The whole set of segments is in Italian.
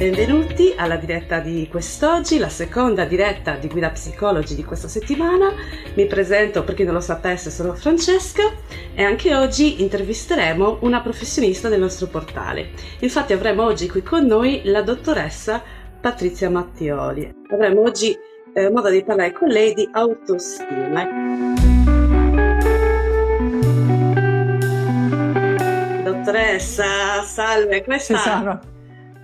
Benvenuti alla diretta di quest'oggi, la seconda diretta di Guida Psicologi di questa settimana. Mi presento, per chi non lo sapesse, sono Francesca e anche oggi intervisteremo una professionista del nostro portale. Infatti avremo oggi qui con noi la dottoressa Patrizia Mattioli. Avremo oggi eh, modo di parlare con lei di autostima. Dottoressa, salve,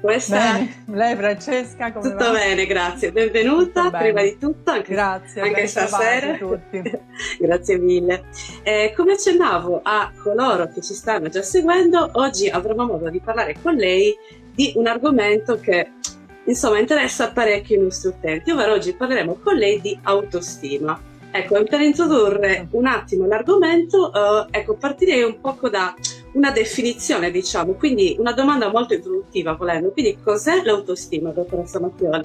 come. Bene. Lei Francesca, come Tutto va? bene, grazie. Benvenuta, prima di tutto, anche, grazie, anche stasera. grazie mille. Eh, come accennavo a coloro che ci stanno già seguendo, oggi avremo modo di parlare con lei di un argomento che insomma interessa parecchio i nostri utenti, ovvero oggi parleremo con lei di autostima. Ecco, per introdurre un attimo l'argomento, eh, ecco, partirei un poco da una definizione, diciamo, quindi una domanda molto introduttiva volendo. Quindi cos'è l'autostima, dottoressa Mattioli?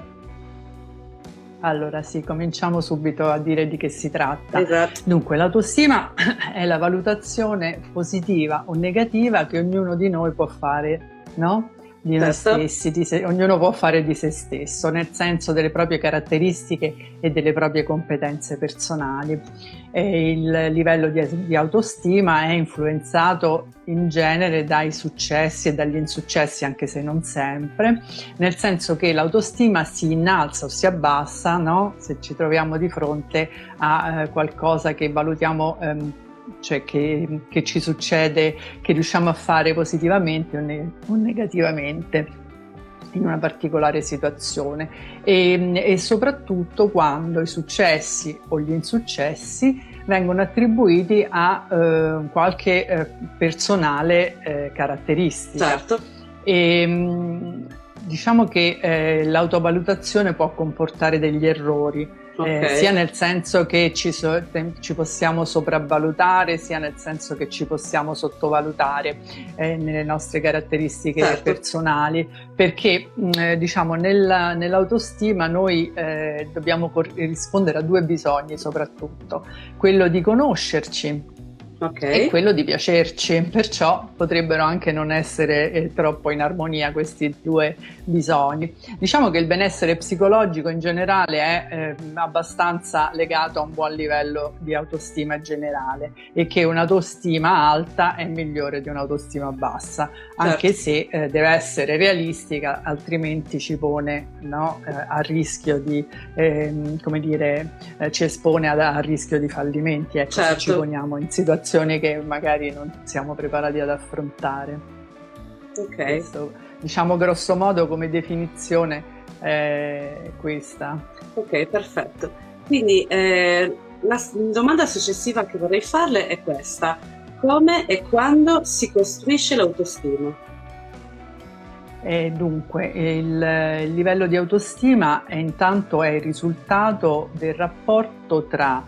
Allora sì, cominciamo subito a dire di che si tratta. Esatto. Dunque, l'autostima è la valutazione positiva o negativa che ognuno di noi può fare, no? Di noi certo. stessi, di se, ognuno può fare di se stesso, nel senso delle proprie caratteristiche e delle proprie competenze personali. E il livello di, di, autostima è influenzato in genere dai successi e dagli insuccessi, anche se non sempre, nel senso che l'autostima si innalza o si abbassa no? se ci troviamo di fronte a eh, qualcosa che valutiamo ehm, cioè che, che, ci succede, che riusciamo a fare positivamente o, ne, o negativamente in una particolare situazione e, e, soprattutto quando i successi o gli insuccessi vengono attribuiti a eh, qualche eh, personale eh, caratteristica. Certo. E, diciamo che eh, l'autovalutazione può comportare degli errori eh, okay. eh, sia nel senso che ci, so, ci, possiamo sopravvalutare, sia nel senso che ci possiamo sottovalutare eh, nelle nostre caratteristiche certo. personali, perché mh, mm, diciamo nella, nell'autostima noi eh, dobbiamo rispondere a due bisogni soprattutto, quello di conoscerci okay. e quello di piacerci, perciò potrebbero anche non essere eh, troppo in armonia questi due bisogni. Diciamo che il benessere psicologico in generale è eh, abbastanza legato a un buon livello di autostima generale e che un'autostima alta è migliore di un'autostima bassa, anche certo. se eh, deve essere realistica, altrimenti ci pone no, eh, a rischio di, ehm, come dire, eh, ci espone a, a, rischio di fallimenti, ecco, certo. se ci certo. poniamo in situazioni situazioni che magari non siamo preparati ad affrontare. Ok. Questo, diciamo grosso modo come definizione è questa. Ok, perfetto. Quindi eh, la domanda successiva che vorrei farle è questa. Come e quando si costruisce l'autostima? E dunque, il, il livello di autostima è intanto è il risultato del rapporto tra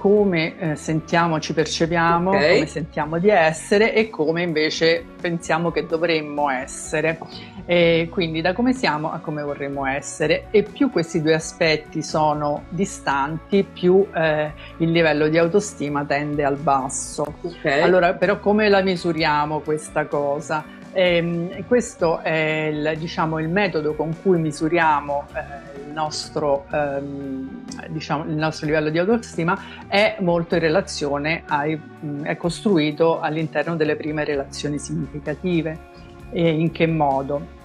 come eh, sentiamo, ci percepiamo, okay. come sentiamo di essere e come invece pensiamo che dovremmo essere. E quindi da come siamo a come vorremmo essere e più questi due aspetti sono distanti, più eh, il livello di autostima tende al basso. Okay. Allora, però come la misuriamo questa cosa? E, ehm, questo è il, diciamo, il, metodo con cui misuriamo eh, nostro, ehm, diciamo, il, nostro, livello di autostima è molto in relazione ai, è costruito all'interno delle prime relazioni significative. E in che modo?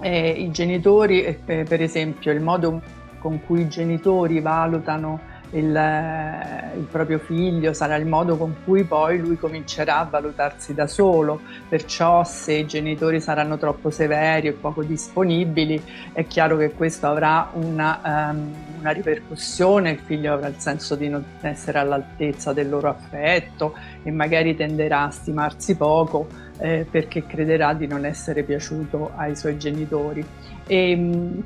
Eh, I genitori, per esempio, il modo con cui i genitori valutano il, eh, il, proprio figlio, sarà il modo con cui poi lui comincerà a valutarsi da solo, perciò se i genitori saranno troppo severi e poco disponibili è chiaro che questo avrà una, um, una ripercussione, il figlio avrà il senso di non essere all'altezza del loro affetto e magari tenderà a stimarsi poco eh, perché crederà di non essere piaciuto ai suoi genitori. E,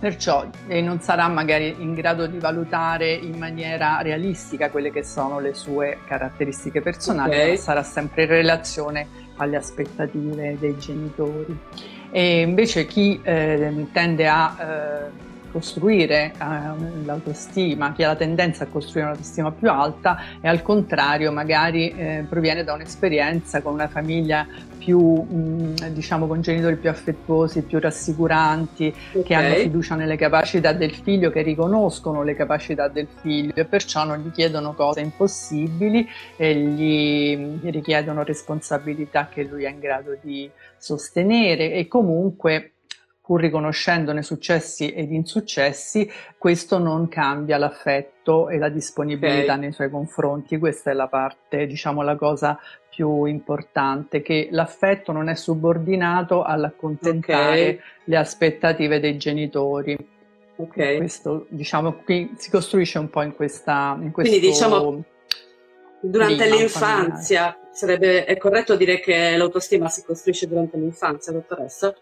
Perciò eh, non sarà magari in grado di valutare in maniera realistica quelle che sono le sue caratteristiche personali, okay. ma sarà sempre in relazione alle aspettative dei genitori. E invece chi eh, tende a eh, costruire eh, l'autostima, chi ha la tendenza a costruire un'autostima più alta e al contrario magari eh, proviene da un'esperienza con una famiglia più, mh, diciamo, con genitori più affettuosi, più rassicuranti, okay. che hanno fiducia nelle capacità del figlio, che riconoscono le capacità del figlio e perciò non gli chiedono cose impossibili e gli, gli richiedono responsabilità che lui è in grado di sostenere e comunque pur riconoscendone successi ed insuccessi, questo non cambia l'affetto e la disponibilità okay. nei suoi confronti. Questa è la parte, diciamo, la cosa più importante, che l'affetto non è subordinato all'accontentare okay. le aspettative dei genitori. Ok. Questo, diciamo, qui si costruisce un po' in questa... In questo Quindi diciamo, durante l'infanzia, sarebbe, è corretto dire che l'autostima si costruisce durante l'infanzia, dottoressa?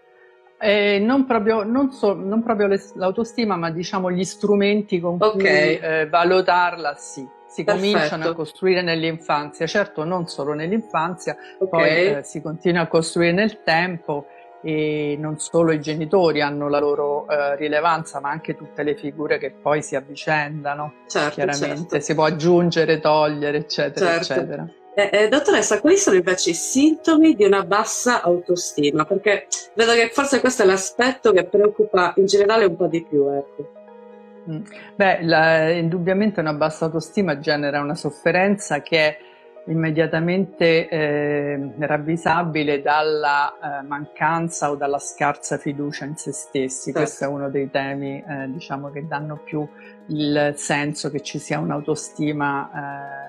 Eh, non proprio, non so, non proprio l'autostima, ma diciamo gli strumenti con okay. cui eh, valutarla, sì. Si Perfetto. cominciano a costruire nell'infanzia, certo non solo nell'infanzia, okay. poi eh, si continua a costruire nel tempo e non solo i genitori hanno la loro eh, rilevanza, ma anche tutte le figure che poi si avvicendano. Certo, chiaramente certo. si può aggiungere, togliere, eccetera, certo. eccetera. Eh, eh, dottoressa, quali sono invece i sintomi di una bassa autostima? Perché vedo che forse questo è l'aspetto che preoccupa in generale un po' di più. Ecco. Mm. Beh, la, indubbiamente una bassa autostima genera una sofferenza che è immediatamente eh, ravvisabile dalla eh, mancanza o dalla scarsa fiducia in se stessi. Certo. Questo è uno dei temi eh, diciamo, che danno più il senso che ci sia un'autostima eh,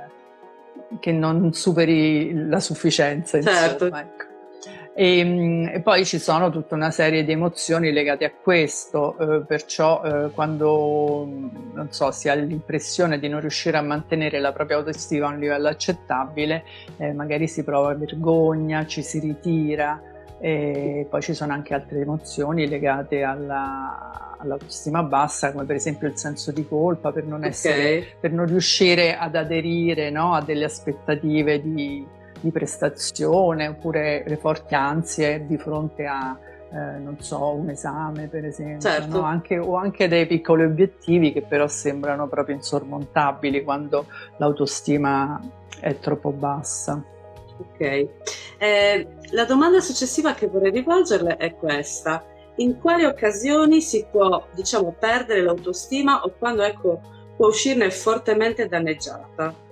che non superi la sufficienza. Certo. Insomma, ecco. e, ehm, e, poi ci sono tutta una serie di emozioni legate a questo, eh, perciò eh, quando non so, si ha l'impressione di non riuscire a mantenere la propria autostima a un livello accettabile, eh, magari si prova vergogna, ci si ritira. E poi ci sono anche altre emozioni legate alla, all'autostima bassa, come per esempio il senso di colpa per non, essere, okay. per non riuscire ad aderire no, a delle aspettative di, di, prestazione, oppure le forti ansie di fronte a, eh, non so, un esame per esempio, certo. no? anche, o anche dei piccoli obiettivi che però sembrano proprio insormontabili quando l'autostima è troppo bassa. Ok. Eh, la domanda successiva che vorrei rivolgerle è questa. In quali occasioni si può, diciamo, perdere l'autostima o quando, ecco, può uscirne fortemente danneggiata?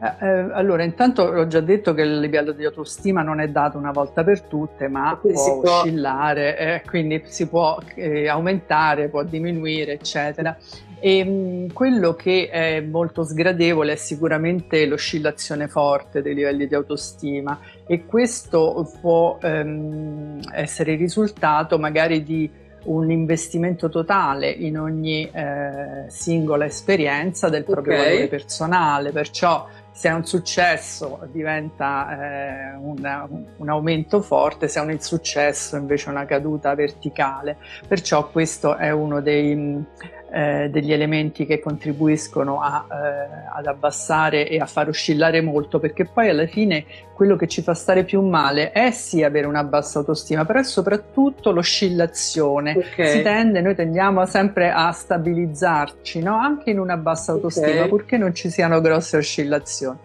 Eh, eh, allora, intanto ho già detto che il livello di autostima non è dato una volta per tutte, ma può, può oscillare, eh, quindi si può eh, aumentare, può diminuire, eccetera. E mh, quello che è molto sgradevole è sicuramente l'oscillazione forte dei livelli di autostima e questo può ehm, essere il risultato magari di un investimento totale in ogni eh, singola esperienza del proprio okay. valore personale, perciò se è un successo diventa eh, una, un aumento forte, se è un insuccesso invece una caduta verticale. Perciò questo è uno dei, eh, degli elementi che contribuiscono a, eh, ad abbassare e a far oscillare molto, perché poi alla fine quello che ci fa stare più male è sì avere una bassa autostima, però è soprattutto l'oscillazione. Okay. Si tende, noi tendiamo sempre a stabilizzarci, no? anche in una bassa autostima, okay. purché non ci siano grosse oscillazioni.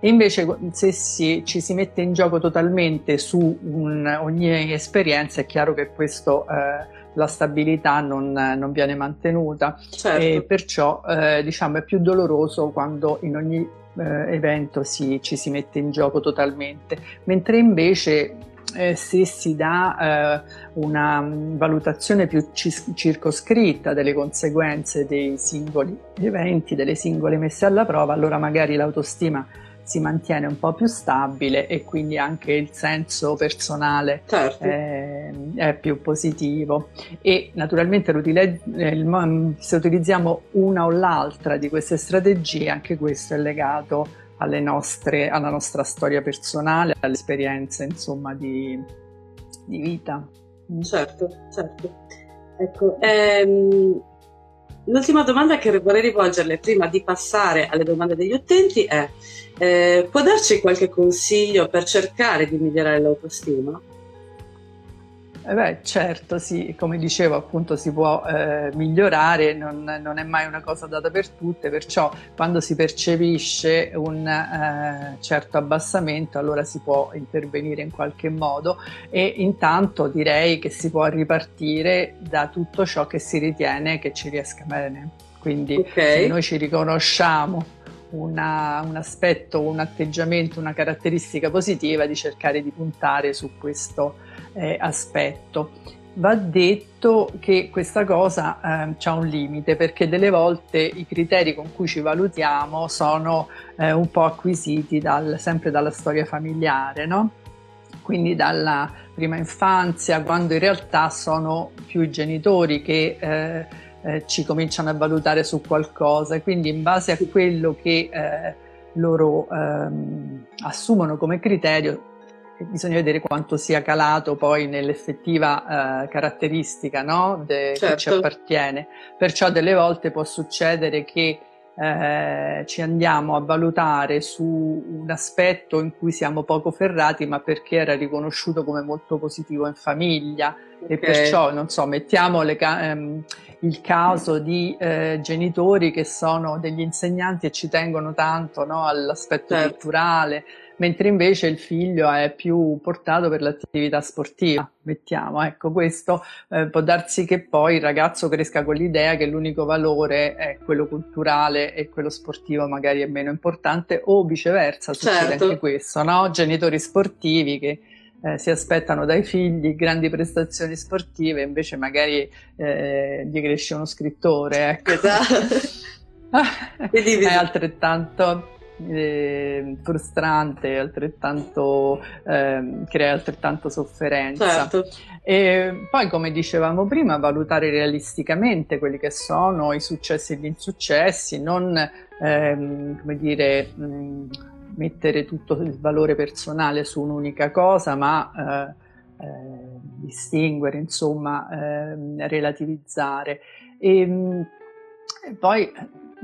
Invece se si, ci si mette in gioco totalmente su un, ogni esperienza è chiaro che questo eh, la stabilità non, non viene mantenuta certo. e perciò eh, diciamo è più doloroso quando in ogni eh, evento si, ci si mette in gioco totalmente, mentre invece eh, se si dà eh, una valutazione più circoscritta delle conseguenze dei singoli eventi, delle singole messe alla prova, allora magari l'autostima si mantiene un po' più stabile e quindi anche il senso personale certo. è, è, più positivo. E naturalmente se utilizziamo una o l'altra di queste strategie, anche questo è legato nostre, alla nostra storia personale, all'esperienza insomma di, di vita. Certo, certo. Ecco, ehm, l'ultima domanda che vorrei rivolgerle prima di passare alle domande degli utenti è, eh, può darci qualche consiglio per cercare di migliorare l'autostima? Eh beh, certo, sì, come dicevo appunto si può eh, migliorare, non, non, è mai una cosa data per tutte, perciò quando si percepisce un eh, certo abbassamento allora si può intervenire in qualche modo e intanto direi che si può ripartire da tutto ciò che si ritiene che ci riesca bene. Quindi okay. se noi ci riconosciamo una, un aspetto, un atteggiamento, una caratteristica positiva, di cercare di puntare su questo eh, aspetto. Va detto che questa cosa eh, ha un limite perché delle volte i criteri con cui ci valutiamo sono eh, un po' acquisiti dal, sempre dalla storia familiare, no? quindi dalla prima infanzia, quando in realtà sono più i genitori che eh, eh, ci cominciano a valutare su qualcosa, quindi in base a quello che eh, loro ehm, assumono come criterio bisogna vedere quanto sia calato poi nell'effettiva eh, caratteristica no? De, certo. che ci certo. appartiene. Perciò delle volte può succedere che eh, ci andiamo a valutare su un aspetto in cui siamo poco ferrati, ma perché era riconosciuto come molto positivo in famiglia okay. e perciò, non so, mettiamo le, ehm, il caso di eh, genitori che sono degli insegnanti e ci tengono tanto no, all'aspetto certo. culturale mentre invece il figlio è più portato per l'attività sportiva, mettiamo, ecco questo eh, può darsi che poi il ragazzo cresca con l'idea che l'unico valore è quello culturale e quello sportivo magari è meno importante o viceversa, succede certo. anche questo, no? Genitori sportivi che eh, si aspettano dai figli grandi prestazioni sportive, invece magari eh, gli cresce uno scrittore, ecco. Esatto. è altrettanto eh, frustrante, altrettanto, eh, crea altrettanto sofferenza. Certo. E poi, come dicevamo prima, valutare realisticamente quelli che sono i successi e gli insuccessi, non ehm, come dire, mh, mettere tutto il valore personale su un'unica cosa, ma eh, eh distinguere, insomma, ehm, relativizzare. E, mh, poi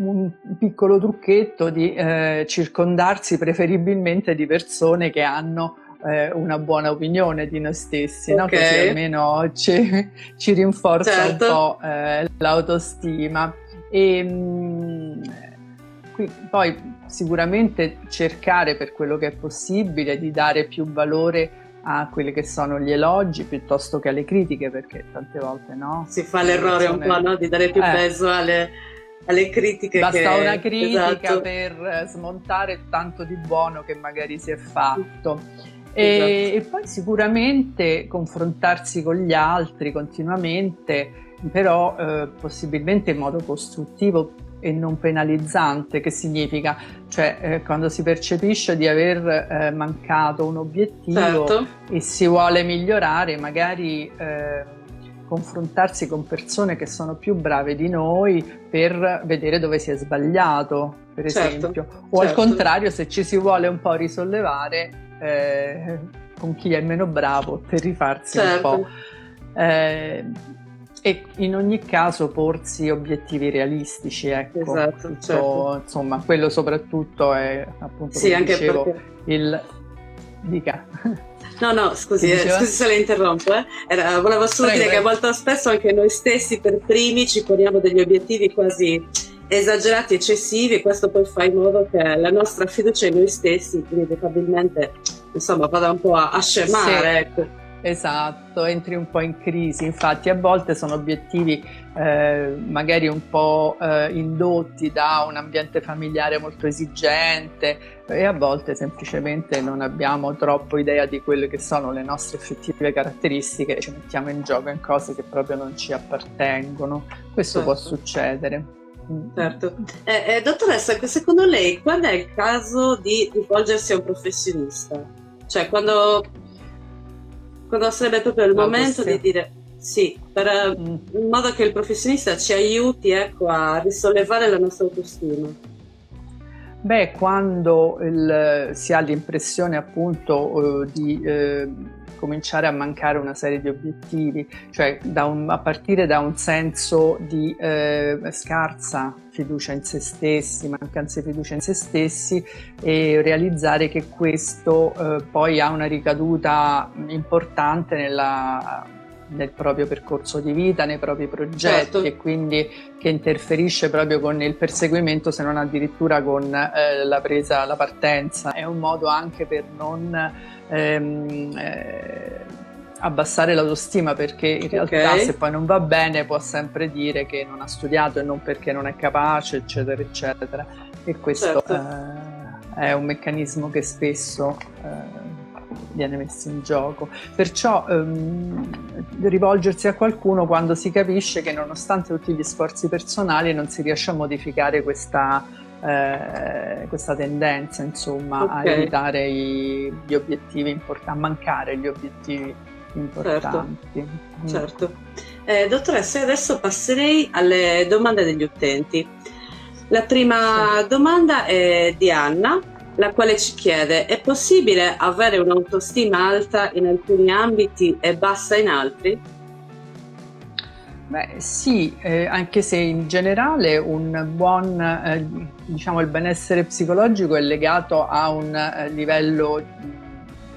un piccolo trucchetto di eh, circondarsi preferibilmente di persone che hanno eh, una buona opinione di noi stessi, okay. no? così almeno ci, ci rinforza certo. un po' eh, l'autostima. E, mh, mm, qui, poi sicuramente cercare per quello che è possibile di dare più valore a quelli che sono gli elogi piuttosto che alle critiche perché tante volte no si fa l'errore persone... un po' no? di dare più eh. peso alle, alle critiche. Basta che... una critica esatto. per smontare tanto di buono che magari si è fatto. E, esatto. e, poi sicuramente confrontarsi con gli altri continuamente, però eh, possibilmente in modo costruttivo e non penalizzante, che significa? Cioè eh, quando si percepisce di aver eh, mancato un obiettivo certo. e si vuole migliorare, magari eh, confrontarsi con persone che sono più brave di noi per vedere dove si è sbagliato, per certo, esempio. O certo. al contrario, se ci si vuole un po' risollevare eh, con chi è meno bravo per rifarsi certo. un po'. Eh, e in ogni caso porsi obiettivi realistici, ecco. Esatto, Tutto, certo. Insomma, quello soprattutto è appunto sì, come dicevo, perché... il... Dica. No, no, scusi, eh, scusi se la interrompo. Eh. Era, volevo solo prego, dire prego. che molto spesso anche noi stessi per primi ci poniamo degli obiettivi quasi esagerati, eccessivi e questo poi fa in modo che la nostra fiducia in noi stessi inevitabilmente insomma vada un po' a, a scemare. Sì. Ecco. Esatto, entri un po' in crisi, infatti a volte sono obiettivi eh, magari un po' eh, indotti da un ambiente familiare molto esigente e a volte semplicemente non abbiamo troppo idea di quelle che sono le nostre effettive caratteristiche e ci mettiamo in gioco in cose che proprio non ci appartengono. Questo certo. può succedere. Mm. Certo. Eh, eh, dottoressa, secondo lei quando è il caso di rivolgersi a un professionista? Cioè, quando quando sarebbe proprio il momento di dire sì, per, mm. in modo che il professionista ci aiuti ecco, a risollevare la nostra autostima. Beh, quando il, si ha l'impressione appunto eh, di eh, cominciare a mancare una serie di obiettivi, cioè un, a partire da un senso di eh, scarsa fiducia in se stessi, mancanza di fiducia in se stessi e realizzare che questo eh, poi ha una ricaduta importante nella nel proprio percorso di vita, nei propri progetti certo. e quindi che interferisce proprio con il perseguimento se non addirittura con eh, la presa, la partenza. È un modo anche per non ehm, eh, abbassare l'autostima perché in realtà okay. se poi non va bene può sempre dire che non ha studiato e non perché non è capace eccetera eccetera e questo certo. eh, è un meccanismo che spesso eh, viene messo in gioco. Perciò ehm, rivolgersi a qualcuno quando si capisce che nonostante tutti gli sforzi personali non si riesce a modificare questa, eh, questa tendenza, insomma, okay. a evitare i, gli obiettivi importanti, a mancare gli obiettivi importanti. Certo. Mm. certo. Eh, dottoressa, adesso passerei alle domande degli utenti. La prima sì. domanda è di Anna la quale ci chiede è possibile avere un'autostima alta in alcuni ambiti e bassa in altri? Beh, sì, eh, anche se in generale un buon, eh, diciamo, il benessere psicologico è legato a un eh, livello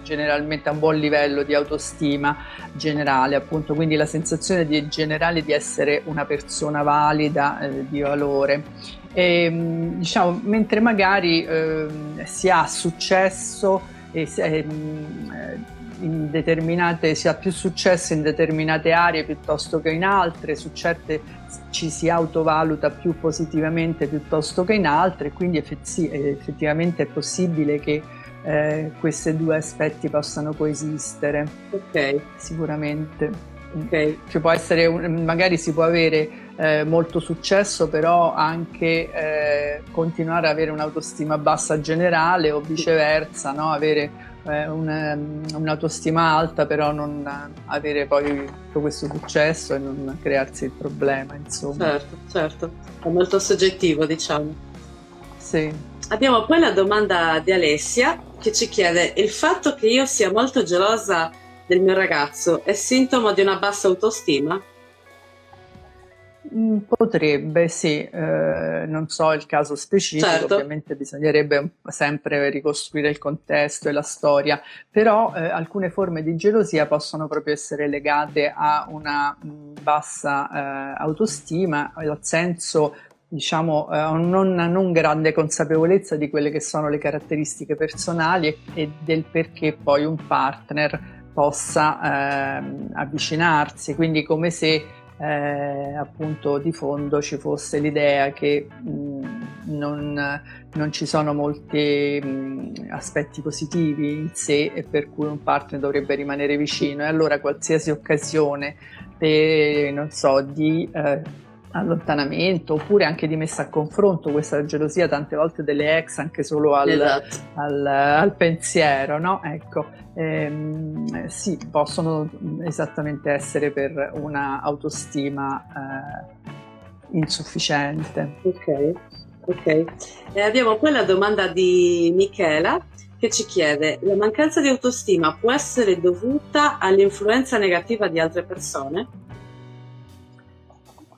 generalmente a un buon livello di autostima generale, appunto, quindi la sensazione di, generale di essere una persona valida, eh, di valore. E, ehm, diciamo, mentre magari eh, si ha successo e ehm, in determinate, si ha più successo in determinate aree piuttosto che in altre, su certe ci si autovaluta più positivamente piuttosto che in altre, quindi effettivamente è possibile che eh, questi due aspetti possano coesistere. Ok. Sicuramente. Okay. Ci può essere, magari si può avere eh, molto successo, però anche eh, continuare ad avere un'autostima bassa generale o viceversa, no? avere eh, un, un'autostima alta, però non avere poi tutto questo successo e non crearsi il problema. Insomma. Certo, certo, è molto soggettivo, diciamo. Sì. Abbiamo poi la domanda di Alessia che ci chiede: il fatto che io sia molto gelosa del mio ragazzo è sintomo di una bassa autostima? Mm, potrebbe, sì, eh, non so il caso specifico, certo. ovviamente bisognerebbe sempre ricostruire il contesto e la storia, però eh, alcune forme di gelosia possono proprio essere legate a una mm, bassa eh, autostima, al senso diciamo, eh, non, non grande consapevolezza di quelle che sono le caratteristiche personali e, e del perché poi un partner possa eh, avvicinarsi, quindi come se eh, appunto di fondo ci fosse l'idea che mh, non, non, ci sono molti mh, aspetti positivi in sé e per cui un partner dovrebbe rimanere vicino. E allora qualsiasi occasione per, non so, di eh, allontanamento oppure anche di messa a confronto questa gelosia tante volte delle ex anche solo al, esatto. al, al pensiero no? ecco ehm, sì possono esattamente essere per una autostima eh, insufficiente ok ok e abbiamo poi la domanda di Michela che ci chiede la mancanza di autostima può essere dovuta all'influenza negativa di altre persone?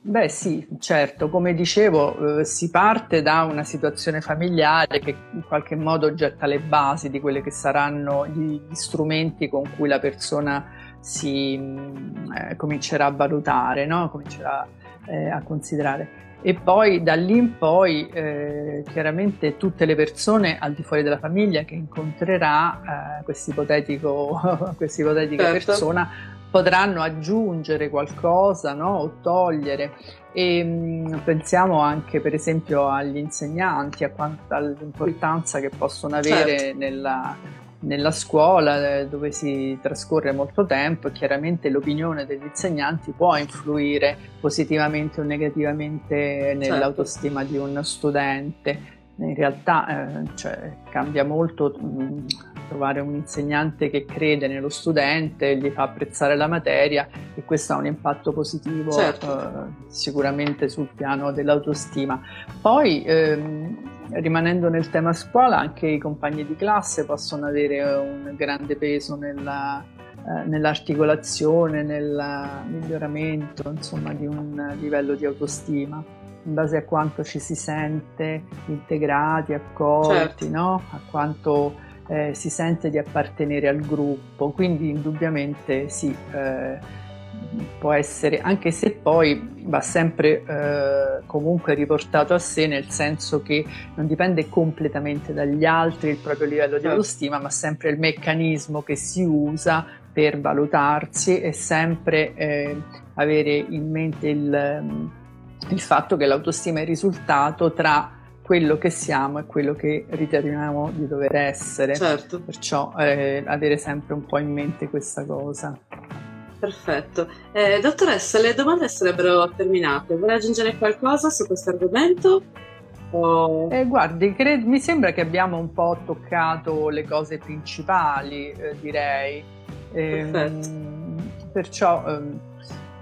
Beh sì, certo, come dicevo eh, si parte da una situazione familiare che in qualche modo getta le basi di quelli che saranno gli, gli strumenti con cui la persona si mm, eh, comincerà a valutare, no? comincerà eh, a considerare. E poi da lì in poi eh, chiaramente tutte le persone al di fuori della famiglia che incontrerà eh, questa ipotetica certo. persona potranno aggiungere qualcosa no? o togliere. E, mh, mm, pensiamo anche per esempio agli insegnanti, a quanta, all'importanza che possono avere certo. nella, nella scuola eh, dove si trascorre molto tempo e chiaramente l'opinione degli insegnanti può influire positivamente o negativamente nell'autostima certo. di uno studente. In realtà eh, cioè, cambia molto mh, mm, trovare un insegnante che crede nello studente, gli fa apprezzare la materia e questo ha un impatto positivo certo. eh, sicuramente sul piano dell'autostima. Poi ehm, rimanendo nel tema scuola, anche i compagni di classe possono avere un grande peso nella, eh, nell'articolazione, nel miglioramento insomma, di un livello di autostima in base a quanto ci si sente integrati, accolti, certo. no? a quanto eh, si sente di appartenere al gruppo, quindi indubbiamente sì, eh, può essere, anche se poi va sempre eh, comunque riportato a sé, nel senso che non dipende completamente dagli altri il proprio livello di certo. autostima, ma sempre il meccanismo che si usa per valutarsi e sempre eh, avere in mente il, il fatto che l'autostima è il risultato tra quello che siamo e quello che riteniamo di dover essere. Certo. Perciò eh, avere sempre un po' in mente questa cosa. Perfetto. Eh, dottoressa, le domande sarebbero terminate. Vuole aggiungere qualcosa su questo argomento? O... Eh, guardi, cre- mi sembra che abbiamo un po' toccato le cose principali, eh, direi. Perfetto. Ehm, perciò, ehm,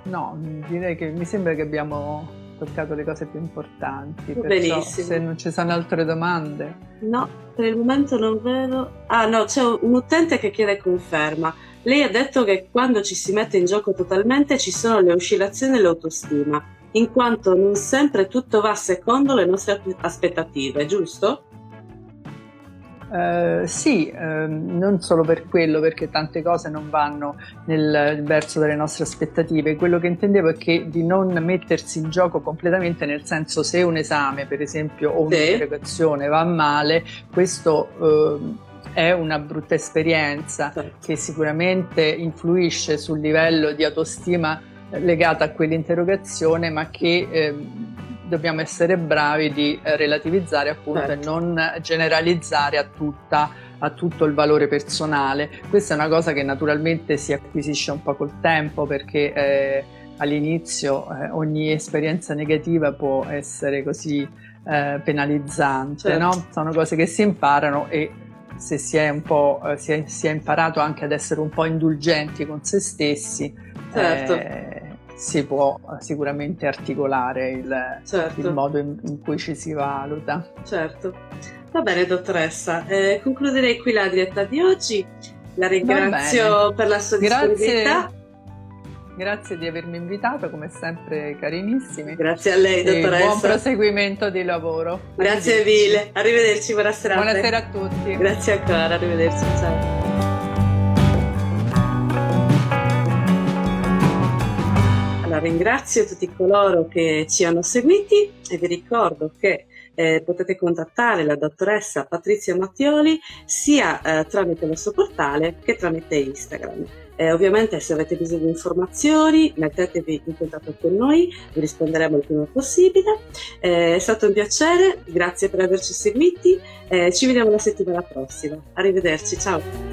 no, direi che mi sembra che abbiamo toccato le cose più importanti. Benissimo. Se non ci sono altre domande. No, per il momento non vedo. Ah no, c'è un utente che chiede conferma. Lei ha detto che quando ci si mette in gioco totalmente ci sono le oscillazioni dell'autostima, in quanto non sempre tutto va secondo le nostre aspettative, giusto? Uh, sì, uh, non solo per quello, perché tante cose non vanno nel verso delle nostre aspettative. Quello che intendevo è che di non mettersi in gioco completamente, nel senso se un esame, per esempio, o un'interrogazione va male, questo uh, è una brutta esperienza che sicuramente influisce sul livello di autostima legata a quell'interrogazione, ma che eh, dobbiamo essere bravi di eh, relativizzare appunto certo. e non generalizzare a, tutta, a tutto il valore personale. Questa è una cosa che naturalmente si acquisisce un po' col tempo perché eh, all'inizio eh, ogni esperienza negativa può essere così eh, penalizzante, certo. no? sono cose che si imparano e se si è, un po', eh, si, è, si è imparato anche ad essere un po' indulgenti con se stessi, certo. Eh, si può sicuramente articolare il, certo. il modo in, in, cui ci si valuta. Certo. Va bene, dottoressa. Eh, concluderei qui la diretta di oggi. La ringrazio per la sua disponibilità. Grazie di avermi invitato, come sempre carinissimi. Grazie a lei, dottoressa. E buon proseguimento di lavoro. Grazie mille. Arrivederci, buonasera. Buonasera a tutti. Grazie ancora, arrivederci. Ciao. Allora, ringrazio tutti coloro che ci hanno seguiti e vi ricordo che eh, potete contattare la dottoressa Patrizia Mattioli sia eh, tramite il nostro portale che tramite Instagram. Eh, ovviamente se avete bisogno di informazioni mettetevi in contatto con noi, vi risponderemo il prima possibile. Eh, è stato un piacere, grazie per averci seguiti, eh, ci vediamo la settimana prossima. Arrivederci, ciao!